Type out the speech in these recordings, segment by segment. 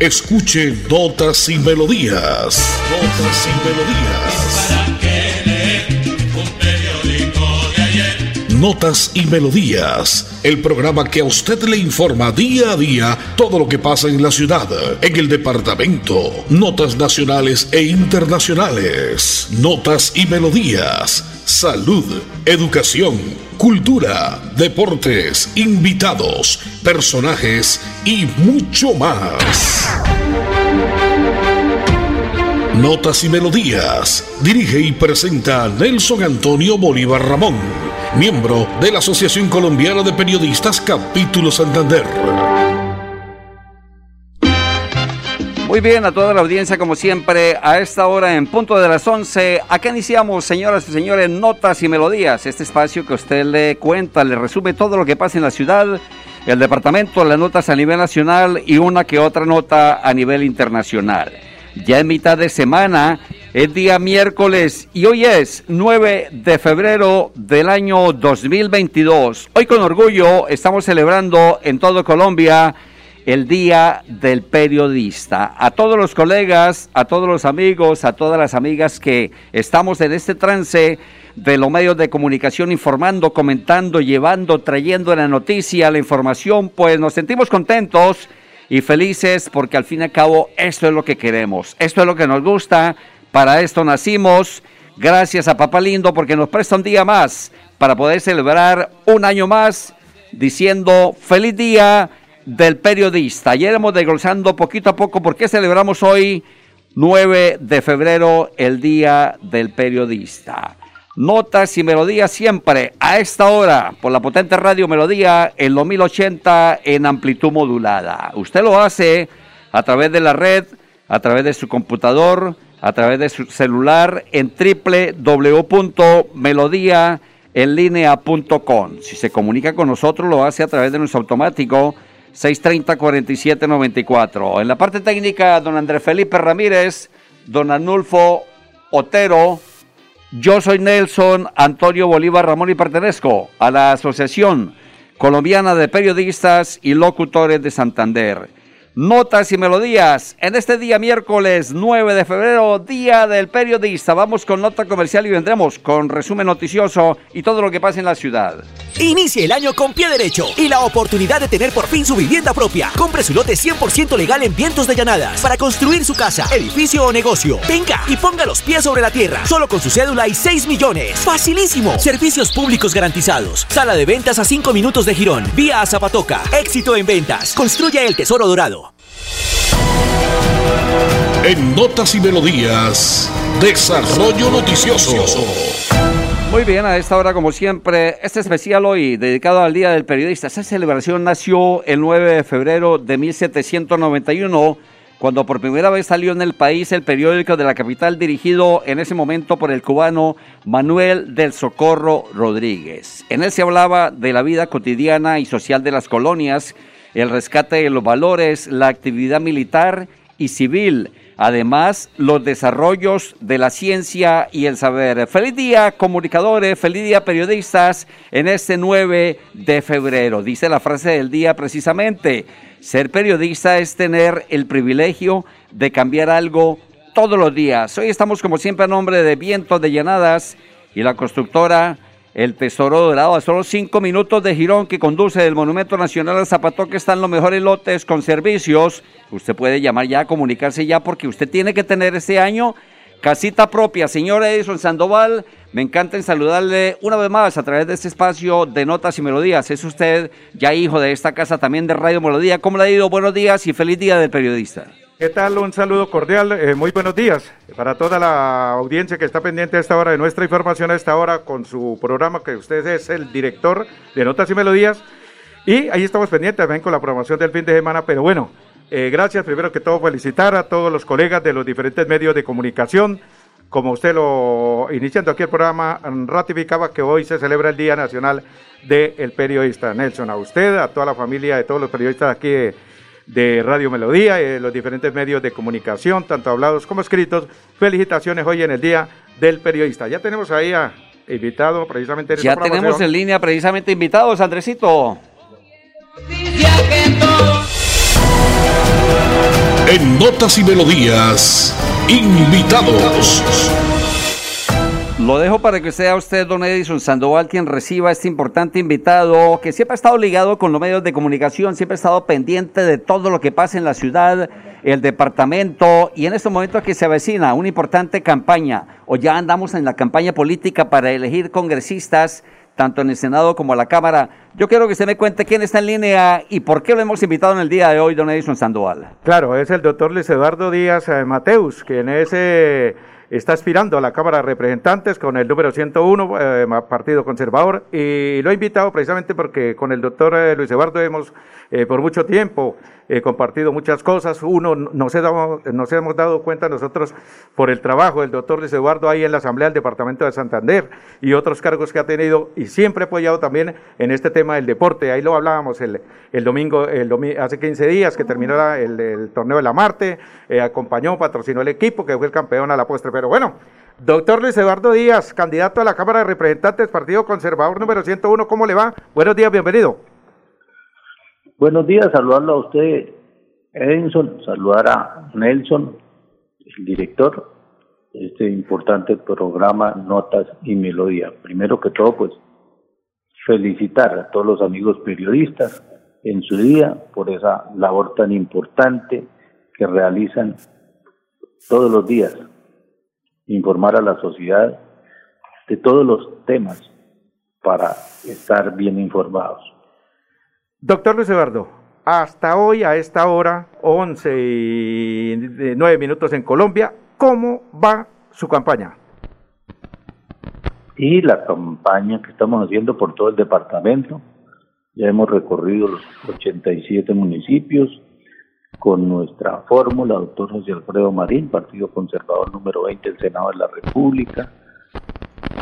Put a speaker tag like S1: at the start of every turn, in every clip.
S1: Escuche Notas y Melodías. Notas y Melodías. Notas y Melodías, el programa que a usted le informa día a día todo lo que pasa en la ciudad, en el departamento, notas nacionales e internacionales, notas y melodías, salud, educación, cultura, deportes, invitados, personajes y mucho más. Notas y Melodías. Dirige y presenta Nelson Antonio Bolívar Ramón, miembro de la Asociación Colombiana de Periodistas Capítulo Santander.
S2: Muy bien, a toda la audiencia, como siempre, a esta hora en punto de las 11. Acá iniciamos, señoras y señores, Notas y Melodías, este espacio que usted le cuenta, le resume todo lo que pasa en la ciudad, el departamento, las notas a nivel nacional y una que otra nota a nivel internacional. Ya en mitad de semana, es día miércoles y hoy es 9 de febrero del año 2022. Hoy con orgullo estamos celebrando en todo Colombia el Día del Periodista. A todos los colegas, a todos los amigos, a todas las amigas que estamos en este trance de los medios de comunicación informando, comentando, llevando, trayendo la noticia, la información, pues nos sentimos contentos y felices porque al fin y al cabo esto es lo que queremos, esto es lo que nos gusta, para esto nacimos. Gracias a Papá Lindo porque nos presta un día más para poder celebrar un año más diciendo feliz día del periodista. Ya iremos desglosando poquito a poco por qué celebramos hoy 9 de febrero el Día del Periodista. Notas y melodías siempre a esta hora por la potente radio Melodía en los 1080 en amplitud modulada. Usted lo hace a través de la red, a través de su computador, a través de su celular en www.melodiaenlinea.com. Si se comunica con nosotros lo hace a través de nuestro automático 630-4794. En la parte técnica, don Andrés Felipe Ramírez, don Anulfo Otero, yo soy Nelson Antonio Bolívar Ramón y pertenezco a la Asociación Colombiana de Periodistas y Locutores de Santander. Notas y melodías en este día miércoles 9 de febrero, Día del Periodista. Vamos con nota comercial y vendremos con resumen noticioso y todo lo que pasa en la ciudad.
S3: Inicie el año con pie derecho y la oportunidad de tener por fin su vivienda propia. Compre su lote 100% legal en Vientos de Llanadas para construir su casa, edificio o negocio. Venga y ponga los pies sobre la tierra, solo con su cédula y 6 millones. Facilísimo. Servicios públicos garantizados. Sala de ventas a 5 minutos de Girón. Vía a Zapatoca. Éxito en ventas. Construya el tesoro dorado.
S1: En Notas y Melodías, Desarrollo Noticioso.
S2: Muy bien, a esta hora como siempre, este especial hoy dedicado al Día del Periodista. Esta celebración nació el 9 de febrero de 1791, cuando por primera vez salió en el país el periódico de la capital dirigido en ese momento por el cubano Manuel del Socorro Rodríguez. En él se hablaba de la vida cotidiana y social de las colonias, el rescate de los valores, la actividad militar y civil, además los desarrollos de la ciencia y el saber. Feliz día comunicadores, feliz día periodistas en este 9 de febrero. Dice la frase del día precisamente, ser periodista es tener el privilegio de cambiar algo todos los días. Hoy estamos como siempre a nombre de Vientos de Llanadas y la constructora el Tesoro Dorado. A solo cinco minutos de Girón que conduce del Monumento Nacional al Zapatoque están los mejores lotes con servicios. Usted puede llamar ya, comunicarse ya, porque usted tiene que tener este año casita propia. Señor Edison Sandoval, me encanta saludarle una vez más a través de este espacio de notas y melodías. Es usted ya hijo de esta casa también de Radio Melodía. ¿Cómo le ha ido? Buenos días y feliz día del periodista.
S4: ¿Qué tal? Un saludo cordial, eh, muy buenos días para toda la audiencia que está pendiente a esta hora de nuestra información, a esta hora con su programa que usted es el director de Notas y Melodías. Y ahí estamos pendientes también con la programación del fin de semana, pero bueno, eh, gracias primero que todo felicitar a todos los colegas de los diferentes medios de comunicación. Como usted lo, iniciando aquí el programa, ratificaba que hoy se celebra el Día Nacional del Periodista. Nelson, a usted, a toda la familia de todos los periodistas aquí de de Radio Melodía, y los diferentes medios de comunicación, tanto hablados como escritos. Felicitaciones hoy en el Día del Periodista. Ya tenemos ahí a invitado precisamente.
S2: ya tenemos en línea precisamente invitados, Andresito.
S1: En Notas y Melodías, invitados.
S2: Lo dejo para que sea usted, don Edison Sandoval, quien reciba este importante invitado que siempre ha estado ligado con los medios de comunicación, siempre ha estado pendiente de todo lo que pasa en la ciudad, el departamento y en estos momentos que se avecina una importante campaña o ya andamos en la campaña política para elegir congresistas tanto en el Senado como en la Cámara. Yo quiero que se me cuente quién está en línea y por qué lo hemos invitado en el día de hoy, don Edison Sandoval.
S4: Claro, es el doctor Luis Eduardo Díaz eh, Mateus, quien es... Eh, está aspirando a la Cámara de Representantes con el número 101, eh, Partido Conservador, y lo he invitado precisamente porque con el doctor eh, Luis Eduardo hemos eh, por mucho tiempo compartido muchas cosas. Uno, nos, nos hemos dado cuenta nosotros por el trabajo del doctor Luis Eduardo ahí en la Asamblea del Departamento de Santander y otros cargos que ha tenido y siempre apoyado también en este tema del deporte. Ahí lo hablábamos el, el domingo, el hace 15 días que terminó el, el, torneo de la Marte, acompañó, patrocinó el equipo que fue el campeón a la postre pero bueno, doctor Luis Eduardo Díaz, candidato a la Cámara de Representantes, Partido Conservador número 101, ¿cómo le va? Buenos días, bienvenido.
S5: Buenos días, saludarlo a usted, Edinson, saludar a Nelson, el director de este importante programa Notas y Melodía. Primero que todo, pues felicitar a todos los amigos periodistas en su día por esa labor tan importante que realizan todos los días informar a la sociedad de todos los temas para estar bien informados.
S4: Doctor Luis Eduardo, hasta hoy, a esta hora, 11 y 9 minutos en Colombia, ¿cómo va su campaña?
S5: Y la campaña que estamos haciendo por todo el departamento, ya hemos recorrido los 87 municipios, con nuestra fórmula, doctor José Alfredo Marín, Partido Conservador número 20 del Senado de la República.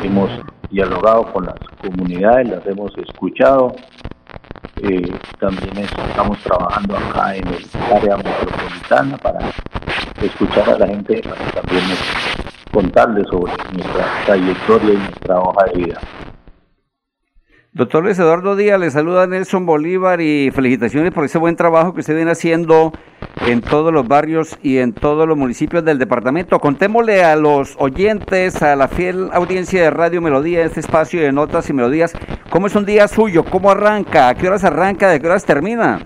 S5: Hemos dialogado con las comunidades, las hemos escuchado. Eh, también estamos trabajando acá en el área metropolitana para escuchar a la gente, para también contarles sobre nuestra trayectoria y nuestra hoja de vida.
S2: Doctor Luis Eduardo Díaz, le saluda Nelson Bolívar y felicitaciones por ese buen trabajo que usted viene haciendo en todos los barrios y en todos los municipios del departamento. Contémosle a los oyentes, a la fiel audiencia de Radio Melodía, este espacio de notas y melodías, cómo es un día suyo, cómo arranca, a qué horas arranca, de qué horas termina.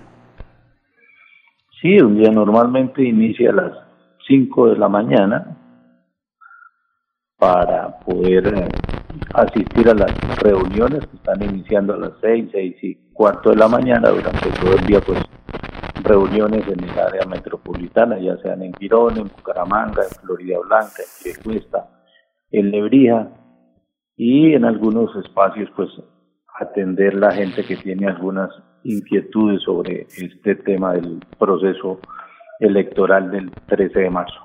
S5: Sí, un día normalmente inicia a las 5 de la mañana para poder eh, asistir a las reuniones que están iniciando a las seis, seis y cuarto de la mañana durante todo el día, pues reuniones en el área metropolitana, ya sean en Girón, en Bucaramanga, en Florida Blanca, en Piecuesta, en Lebrija y en algunos espacios pues atender la gente que tiene algunas inquietudes sobre este tema del proceso electoral del 13 de marzo.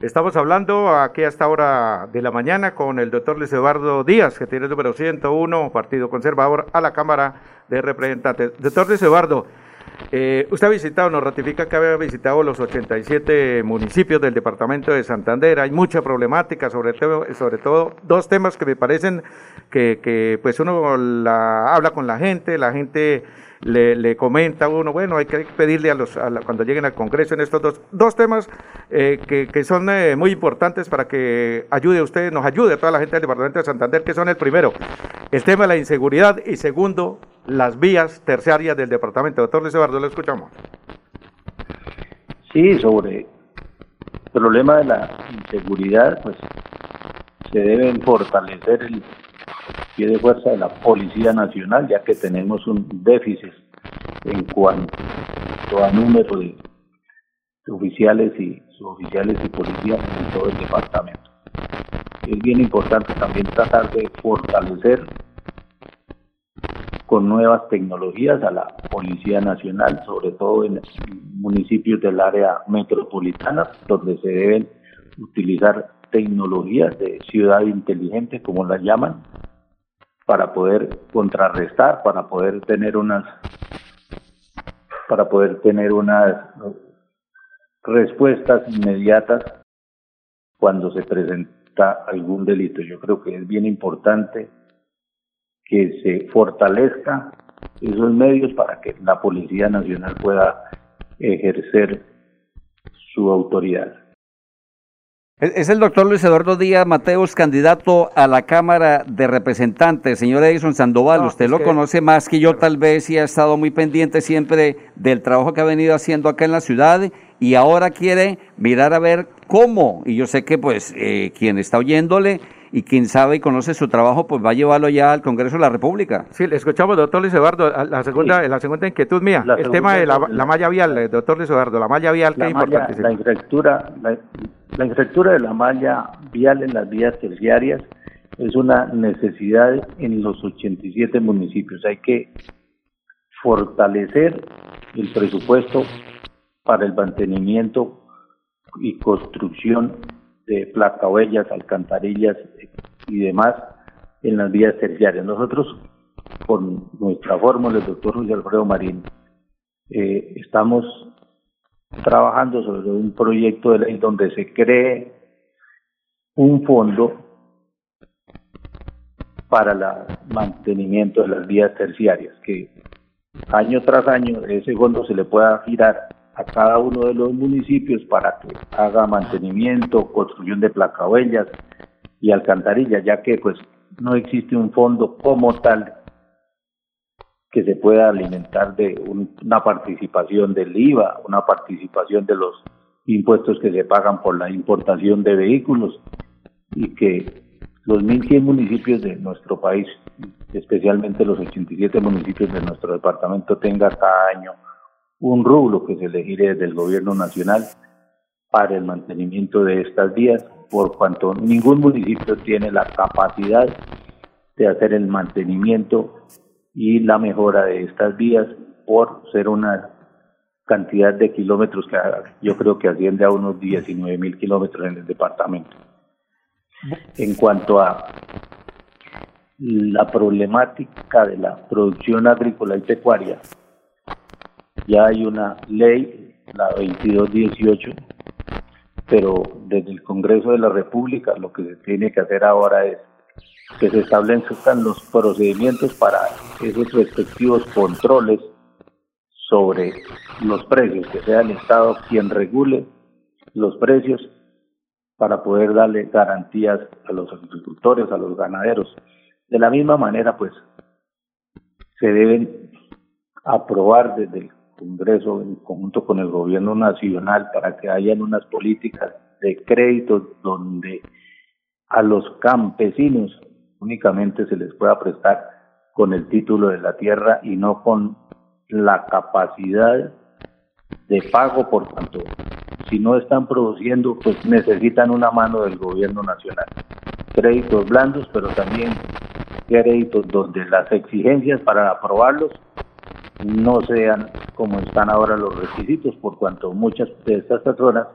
S4: Estamos hablando aquí a esta hora de la mañana con el doctor Luis Eduardo Díaz, que tiene el número 101, Partido Conservador, a la Cámara de Representantes. Doctor Luis Eduardo, eh, usted ha visitado, nos ratifica que había visitado los 87 municipios del departamento de Santander. Hay mucha problemática, sobre, sobre todo dos temas que me parecen que, que pues uno la, habla con la gente, la gente le, le comenta a uno, bueno, hay que pedirle a los, cuando lleguen al Congreso en estos dos, dos temas eh, que, que, son eh, muy importantes para que ayude a usted, nos ayude a toda la gente del Departamento de Santander, que son el primero, el tema de la inseguridad y segundo, las vías terciarias del departamento. Doctor Luis Eduardo, lo escuchamos.
S5: Sí, sobre el problema de la inseguridad, pues se deben fortalecer el pie de fuerza de la Policía Nacional, ya que tenemos un déficit en cuanto a número de, oficiales y suboficiales y policías en todo el departamento. Es bien importante también tratar de fortalecer con nuevas tecnologías a la Policía Nacional, sobre todo en municipios del área metropolitana, donde se deben utilizar tecnologías de ciudad inteligente, como las llaman, para poder contrarrestar, para poder tener unas para poder tener unas respuestas inmediatas cuando se presenta algún delito. Yo creo que es bien importante que se fortalezca esos medios para que la Policía Nacional pueda ejercer su autoridad.
S2: Es el doctor Luis Eduardo Díaz Mateos, candidato a la Cámara de Representantes. Señor Edison Sandoval, usted lo conoce más que yo tal vez y ha estado muy pendiente siempre del trabajo que ha venido haciendo acá en la ciudad y ahora quiere mirar a ver cómo. Y yo sé que pues eh, quien está oyéndole y quien sabe y conoce su trabajo, pues va a llevarlo ya al Congreso de la República.
S4: Sí, le escuchamos, doctor Luis Eduardo, la segunda, la segunda inquietud mía, el tema de la, malla vial, eh, doctor Luis Eduardo, la malla vial,
S5: qué importante. La infraestructura, la, la infraestructura de la malla vial en las vías terciarias es una necesidad en los 87 municipios. Hay que fortalecer el presupuesto para el mantenimiento y construcción de placahuellas, alcantarillas y demás en las vías terciarias. Nosotros, con nuestra fórmula, el doctor Luis Alfredo Marín, eh, estamos trabajando sobre un proyecto de ley donde se cree un fondo para el mantenimiento de las vías terciarias, que año tras año ese fondo se le pueda girar a cada uno de los municipios para que haga mantenimiento, construcción de placahuellas y alcantarillas, ya que pues no existe un fondo como tal que se pueda alimentar de una participación del IVA, una participación de los impuestos que se pagan por la importación de vehículos y que los 1.100 municipios de nuestro país, especialmente los 87 municipios de nuestro departamento, tenga cada año un rublo que se elegirá desde el gobierno nacional para el mantenimiento de estas vías, por cuanto ningún municipio tiene la capacidad de hacer el mantenimiento y la mejora de estas vías por ser una cantidad de kilómetros que yo creo que asciende a unos 19 mil kilómetros en el departamento. En cuanto a la problemática de la producción agrícola y pecuaria, ya hay una ley, la 2218, pero desde el Congreso de la República lo que se tiene que hacer ahora es que se establezcan los procedimientos para esos respectivos controles sobre los precios, que sea el Estado quien regule los precios para poder darle garantías a los agricultores, a los ganaderos. De la misma manera, pues, se deben aprobar desde el Congreso en conjunto con el gobierno nacional para que hayan unas políticas de crédito donde a los campesinos únicamente se les pueda prestar con el título de la tierra y no con la capacidad de pago, por tanto, si no están produciendo, pues necesitan una mano del gobierno nacional. Créditos blandos, pero también créditos donde las exigencias para aprobarlos no sean como están ahora los requisitos, por cuanto muchas de estas personas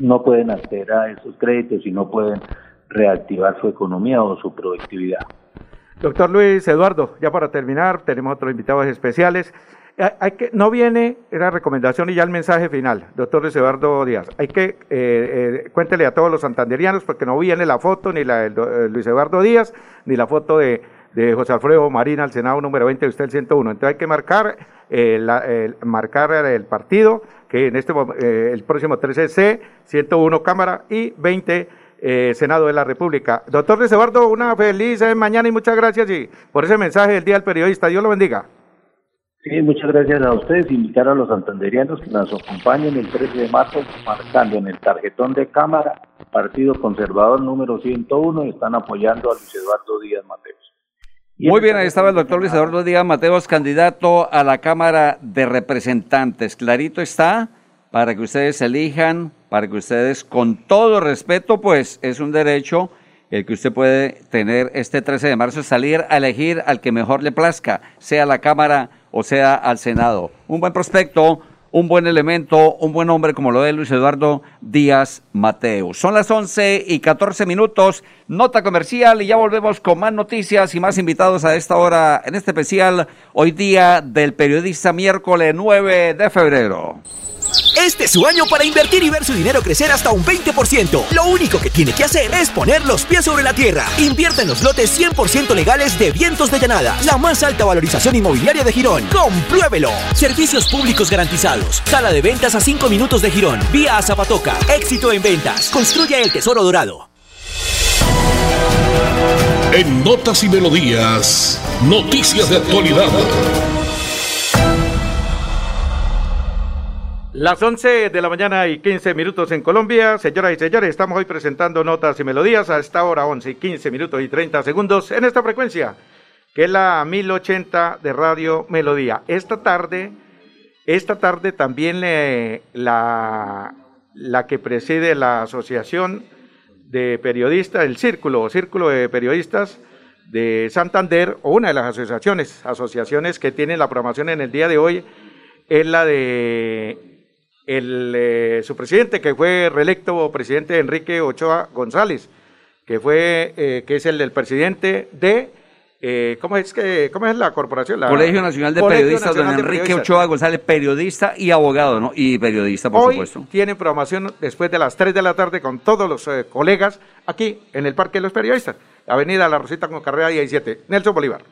S5: no pueden acceder a esos créditos y no pueden reactivar su economía o su productividad.
S4: Doctor Luis Eduardo, ya para terminar, tenemos otros invitados especiales. Eh, hay que, no viene la recomendación y ya el mensaje final, doctor Luis Eduardo Díaz. Hay que, eh, eh, cuéntele a todos los santanderianos, porque no viene la foto ni la de Luis Eduardo Díaz, ni la foto de, José Alfredo Marina al Senado número 20 de usted el 101. Entonces hay que marcar, marcar el partido, que en este el próximo 13C, 101 Cámara y 20 eh, Senado de la República. Doctor Luis Eduardo, una feliz eh, mañana y muchas gracias por ese mensaje del Día del Periodista. Dios lo bendiga.
S5: Sí, muchas gracias a ustedes. Invitar a los santanderianos que nos acompañen el 13 de marzo, marcando en el tarjetón de Cámara, Partido Conservador número 101, están apoyando a Luis Eduardo Díaz Mateos.
S2: Muy bien, ahí estaba el doctor Luis Eduardo Díaz Mateos, candidato a la Cámara de Representantes. Clarito está para que ustedes elijan, para que ustedes, con todo respeto, pues es un derecho el que usted puede tener este 13 de marzo, salir a elegir al que mejor le plazca, sea la Cámara o sea al Senado. Un buen prospecto, un buen elemento, un buen hombre como lo de Luis Eduardo Díaz Mateo. Son las 11 y 14 minutos, nota comercial y ya volvemos con más noticias y más invitados a esta hora en este especial, hoy día del periodista miércoles 9 de febrero.
S3: Este es su año para invertir y ver su dinero crecer hasta un 20%. Lo único que tiene que hacer es poner los pies sobre la tierra. Invierta en los lotes 100% legales de Vientos de Llanada, la más alta valorización inmobiliaria de Girón. Compruébelo. Servicios públicos garantizados. Sala de ventas a 5 minutos de Girón. Vía a Zapatoca. Éxito en ventas. Construya el tesoro dorado.
S1: En Notas y Melodías, noticias de actualidad.
S4: Las 11 de la mañana y 15 minutos en Colombia. Señoras y señores, estamos hoy presentando notas y melodías a esta hora 11 y 15 minutos y 30 segundos en esta frecuencia, que es la 1080 de Radio Melodía. Esta tarde, esta tarde también la, la que preside la Asociación de Periodistas, el Círculo, Círculo de Periodistas de Santander, o una de las asociaciones, asociaciones que tienen la programación en el día de hoy, es la de el, eh, su presidente, que fue reelecto presidente Enrique Ochoa González, que fue, eh, que es el presidente de, eh, ¿cómo es que, cómo es la corporación? La,
S2: Colegio Nacional de Periodistas, don Enrique Ochoa González, periodista y abogado, ¿no? Y periodista, por
S4: Hoy
S2: supuesto.
S4: tiene programación después de las 3 de la tarde con todos los colegas aquí en el Parque de los Periodistas, Avenida La Rosita con carrera 17, Nelson Bolívar.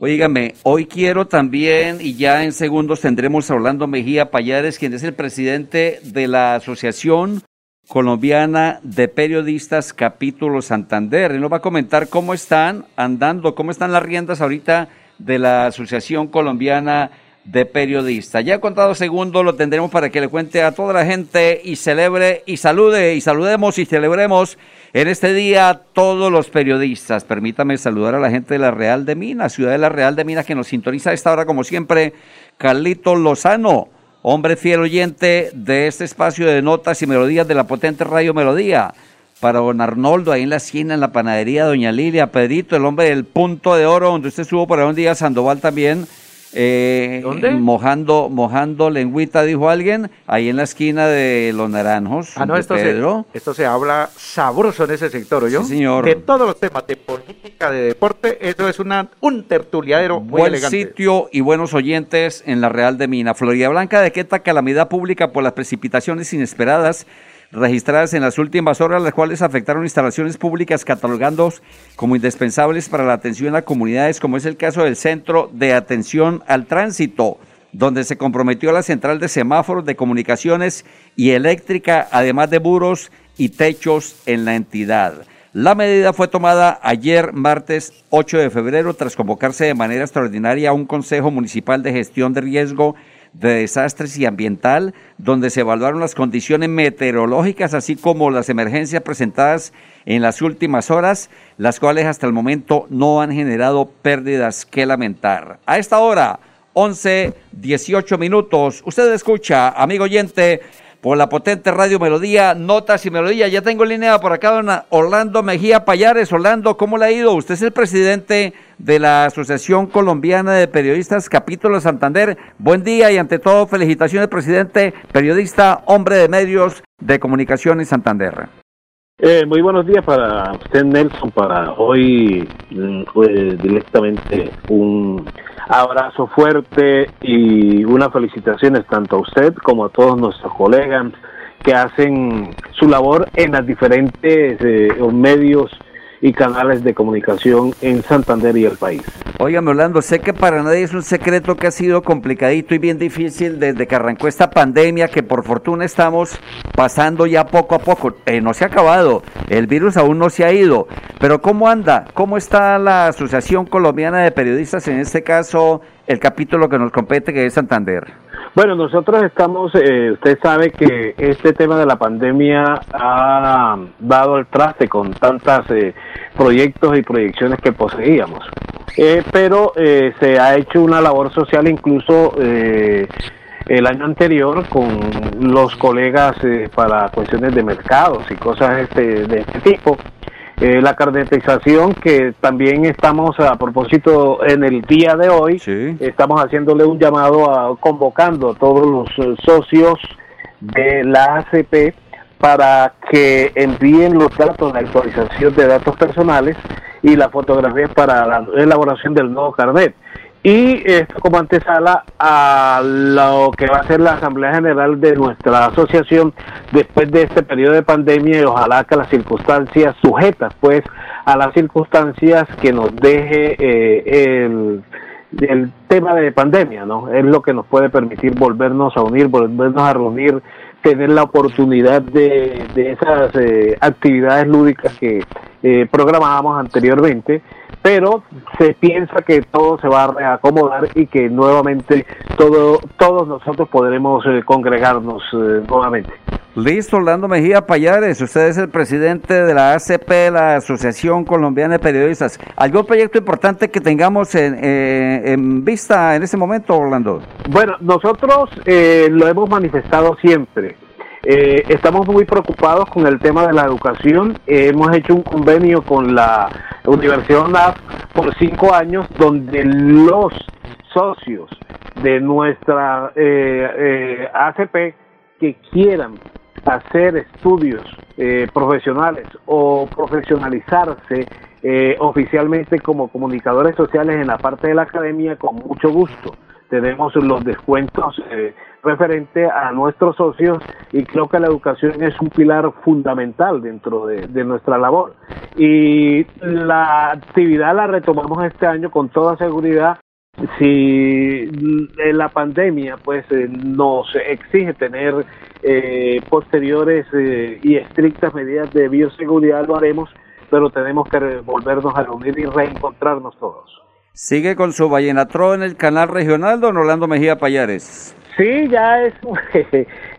S2: Óigame, hoy quiero también, y ya en segundos tendremos a Orlando Mejía Payares, quien es el presidente de la Asociación Colombiana de Periodistas Capítulo Santander. Él nos va a comentar cómo están andando, cómo están las riendas ahorita de la Asociación Colombiana Periodistas. Ya contado segundos lo tendremos para que le cuente a toda la gente y celebre y salude y saludemos y celebremos en este día, todos los periodistas, permítame saludar a la gente de la Real de Minas, ciudad de la Real de Minas, que nos sintoniza a esta hora, como siempre, Carlito Lozano, hombre fiel oyente de este espacio de notas y melodías de la potente Radio Melodía. Para don Arnoldo, ahí en la esquina, en la panadería, doña Lilia, Pedrito, el hombre del punto de oro, donde usted estuvo por ahí un día, Sandoval también, eh,
S4: ¿Dónde?
S2: Mojando, mojando lengüita, dijo alguien, ahí en la esquina de Los Naranjos.
S4: Ah, no,
S2: de
S4: esto
S2: Pedro.
S4: se, esto se habla sabroso en ese sector, ¿yo?
S2: Sí, señor.
S4: De todos los temas, de política, de deporte, eso es una, un tertuliadero muy
S2: Buen
S4: elegante.
S2: sitio y buenos oyentes en la Real de Mina. Florida Blanca decreta calamidad pública por las precipitaciones inesperadas registradas en las últimas horas, las cuales afectaron instalaciones públicas catalogando como indispensables para la atención a comunidades, como es el caso del Centro de Atención al Tránsito, donde se comprometió la central de semáforos de comunicaciones y eléctrica, además de muros y techos en la entidad. La medida fue tomada ayer, martes 8 de febrero, tras convocarse de manera extraordinaria a un Consejo Municipal de Gestión de Riesgo de Desastres y Ambiental, donde se evaluaron las condiciones meteorológicas, así como las emergencias presentadas en las últimas horas, las cuales hasta el momento no han generado pérdidas que lamentar. A esta hora, 11, 18 minutos, usted escucha, amigo oyente, por la potente Radio Melodía, Notas y Melodía. Ya tengo en línea por acá, don Orlando Mejía Payares. Orlando, ¿cómo le ha ido? Usted es el presidente de la Asociación Colombiana de Periodistas Capítulo Santander. Buen día y ante todo, felicitaciones, presidente, periodista, hombre de medios de comunicación en Santander.
S6: Eh, muy buenos días para usted, Nelson, para hoy mm, directamente un abrazo fuerte y unas felicitaciones tanto a usted como a todos nuestros colegas que hacen su labor en las diferentes eh, medios y canales de comunicación en Santander y el país.
S2: Óigame, Orlando, sé que para nadie es un secreto que ha sido complicadito y bien difícil desde que arrancó esta pandemia, que por fortuna estamos pasando ya poco a poco. Eh, no se ha acabado, el virus aún no se ha ido. Pero ¿cómo anda? ¿Cómo está la Asociación Colombiana de Periodistas, en este caso el capítulo que nos compete, que es Santander?
S6: Bueno, nosotros estamos, eh, usted sabe que este tema de la pandemia ha dado el traste con tantos eh, proyectos y proyecciones que poseíamos. Eh, pero eh, se ha hecho una labor social incluso eh, el año anterior con los colegas eh, para cuestiones de mercados y cosas este, de este tipo. Eh, la carnetización que también estamos a propósito en el día de hoy,
S2: Sí.
S6: estamos haciéndole un llamado a convocando a todos los eh, socios de la ACP para que envíen los datos de actualización de datos personales y las fotografías para la elaboración del nuevo carnet. Y esto como antesala a lo que va a ser la Asamblea General de nuestra asociación después de este periodo de pandemia y ojalá que las circunstancias sujetas pues a las circunstancias que nos deje eh, el, el tema de pandemia, ¿no? Es lo que nos puede permitir volvernos a unir, volvernos a reunir, tener la oportunidad de, de esas eh, actividades lúdicas que eh, programábamos anteriormente pero se piensa que todo se va a reacomodar y que nuevamente todo, todos nosotros podremos eh, congregarnos eh, nuevamente.
S2: Listo, Orlando Mejía Payares, usted es el presidente de la ACP, la Asociación Colombiana de Periodistas. ¿Algún proyecto importante que tengamos en, eh, en vista en este momento, Orlando?
S6: Bueno, nosotros lo hemos manifestado siempre. Eh, estamos muy preocupados con el tema de la educación. hemos hecho un convenio con la Universidad NAF por cinco años donde los socios de nuestra eh, eh, ACP que quieran hacer estudios profesionales o profesionalizarse oficialmente como comunicadores sociales en la parte de la academia con mucho gusto tenemos los descuentos eh, referente a nuestros socios y creo que la educación es un pilar fundamental dentro de, nuestra labor. Y la actividad la retomamos este año con toda seguridad si la pandemia pues eh, nos exige tener eh, posteriores y estrictas medidas de bioseguridad lo haremos pero tenemos que volvernos a reunir y reencontrarnos todos.
S2: ¿Sigue con su Vallenatro en el canal regional, don Orlando Mejía Payares?
S6: Sí, ya es,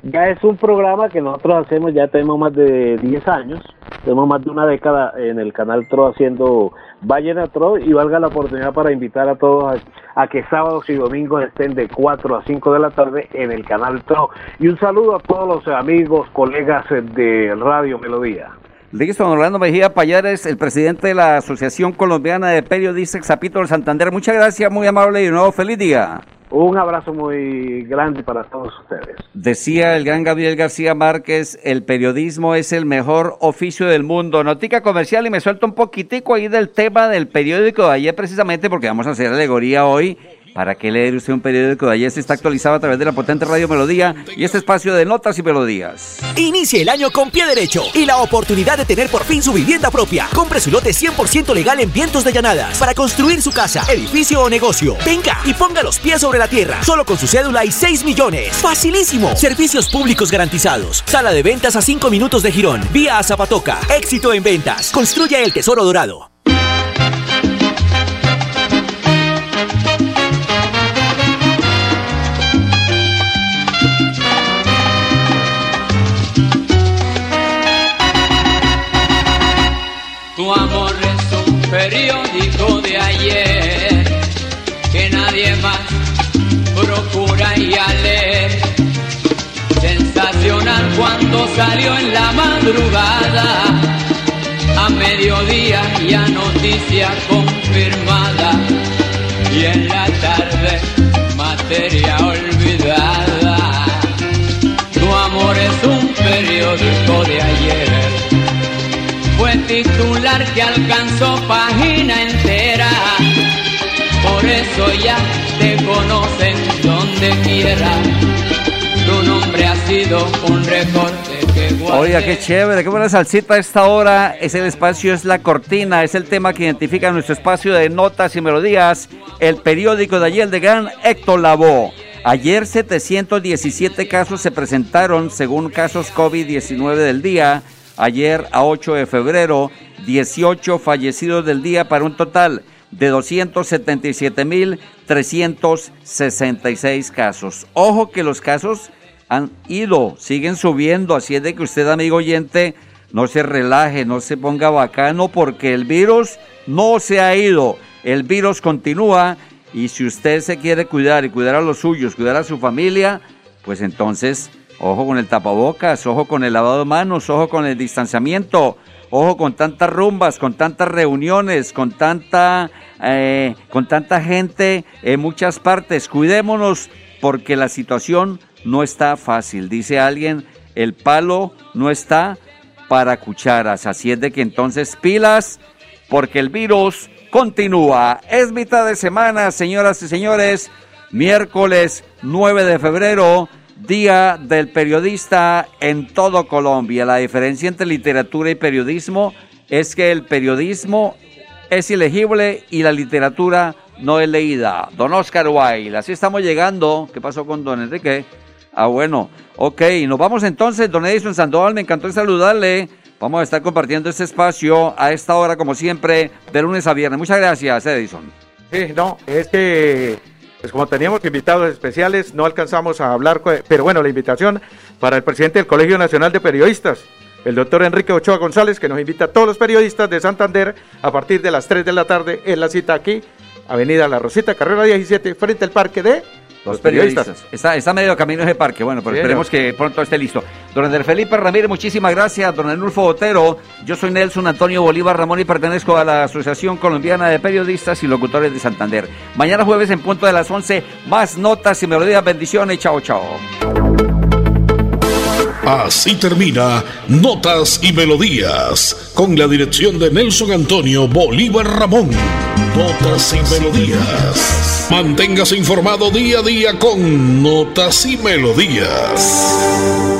S6: ya es un programa que nosotros hacemos, ya tenemos más de 10 años, tenemos más de una década en el canal TRO haciendo Vallenatro y valga la oportunidad para invitar a todos a, a, que sábados y domingos estén de 4 a 5 de la tarde en el canal TRO. Y un saludo a todos los amigos, colegas de Radio Melodía.
S2: Listo, don Orlando Mejía Payares, el presidente de la Asociación Colombiana de Periodistas Zapito del Santander. Muchas gracias, muy amable y de nuevo feliz día.
S6: Un abrazo muy grande para todos ustedes.
S2: Decía el gran Gabriel García Márquez, el periodismo es el mejor oficio del mundo. Notica comercial y me suelto un poquitico ahí del tema del periódico de ayer precisamente porque vamos a hacer alegoría hoy ¿Para qué leer usted un periódico de ayer? Se está actualizado a través de la potente Radio Melodía y este espacio de notas y melodías.
S3: Inicie el año con pie derecho y la oportunidad de tener por fin su vivienda propia. Compre su lote 100% legal en Vientos de Llanadas para construir su casa, edificio o negocio. Venga y ponga los pies sobre la tierra, solo con su cédula y 6 millones. ¡Facilísimo! Servicios públicos garantizados. Sala de ventas a 5 minutos de Girón. Vía a Zapatoca. Éxito en ventas. Construya el tesoro dorado.
S7: Periódico de ayer que nadie más procura y leer. Sensacional cuando salió en la madrugada, a mediodía ya noticia confirmada y en la tarde materia olvidada. Tu amor es un periódico de ayer fue titular que alcanzó página entera. Por eso ya te conocen donde quiera. Tu nombre ha sido un recorte.
S2: Oiga, qué chévere, qué buena salsita a esta hora. Es el espacio, es la cortina, es el tema que identifica nuestro espacio de notas y melodías. El periódico de ayer de gran Héctor Lavoe. Ayer 717 casos se presentaron según casos COVID-19 del día. Ayer a 8 de febrero, 18 fallecidos del día para un total de 277.366 casos. Ojo que los casos han ido, siguen subiendo, así es de que usted, amigo oyente, no se relaje, no se ponga bacano porque el virus no se ha ido, el virus continúa y si usted se quiere cuidar y cuidar a los suyos, cuidar a su familia, pues entonces Ojo con el tapabocas, ojo con el lavado de manos, ojo con el distanciamiento, ojo con tantas rumbas, con tantas reuniones, con tanta, eh, con tanta gente en muchas partes. Cuidémonos porque la situación no está fácil. Dice alguien, el palo no está para cucharas. Así es de que entonces pilas porque el virus continúa. Es mitad de semana, señoras y señores. Miércoles 9 de febrero, Día del Periodista en todo Colombia. La diferencia entre literatura y periodismo es que el periodismo es ilegible y la literatura no es leída. Don Oscar Wilde, así estamos llegando. ¿Qué pasó con don Enrique? Ah, bueno, ok, nos vamos entonces, don Edison Sandoval, me encantó saludarle. Vamos a estar compartiendo este espacio a esta hora, como siempre, de lunes a viernes. Muchas gracias, Edison.
S4: Sí, no, es que, pues como teníamos invitados especiales, no alcanzamos a hablar, pero bueno, la invitación para el presidente del Colegio Nacional de Periodistas, el doctor Enrique Ochoa González, que nos invita a todos los periodistas de Santander a partir de las 3 de la tarde en la cita aquí, Avenida La Rosita, carrera 17, frente al parque de los periodistas.
S2: Está, está medio camino ese parque, bueno, pero esperemos que pronto esté listo. Don Andrés Felipe Ramírez, muchísimas gracias. Don Enulfo Botero, yo soy Nelson Antonio Bolívar Ramón y pertenezco a la Asociación Colombiana de Periodistas y Locutores de Santander. Mañana jueves en punto de las 11, más notas y melodías. Bendiciones, chao, chao.
S1: Así termina Notas y Melodías, con la dirección de Nelson Antonio Bolívar Ramón. Notas y Melodías. Manténgase informado día a día con Notas y Melodías.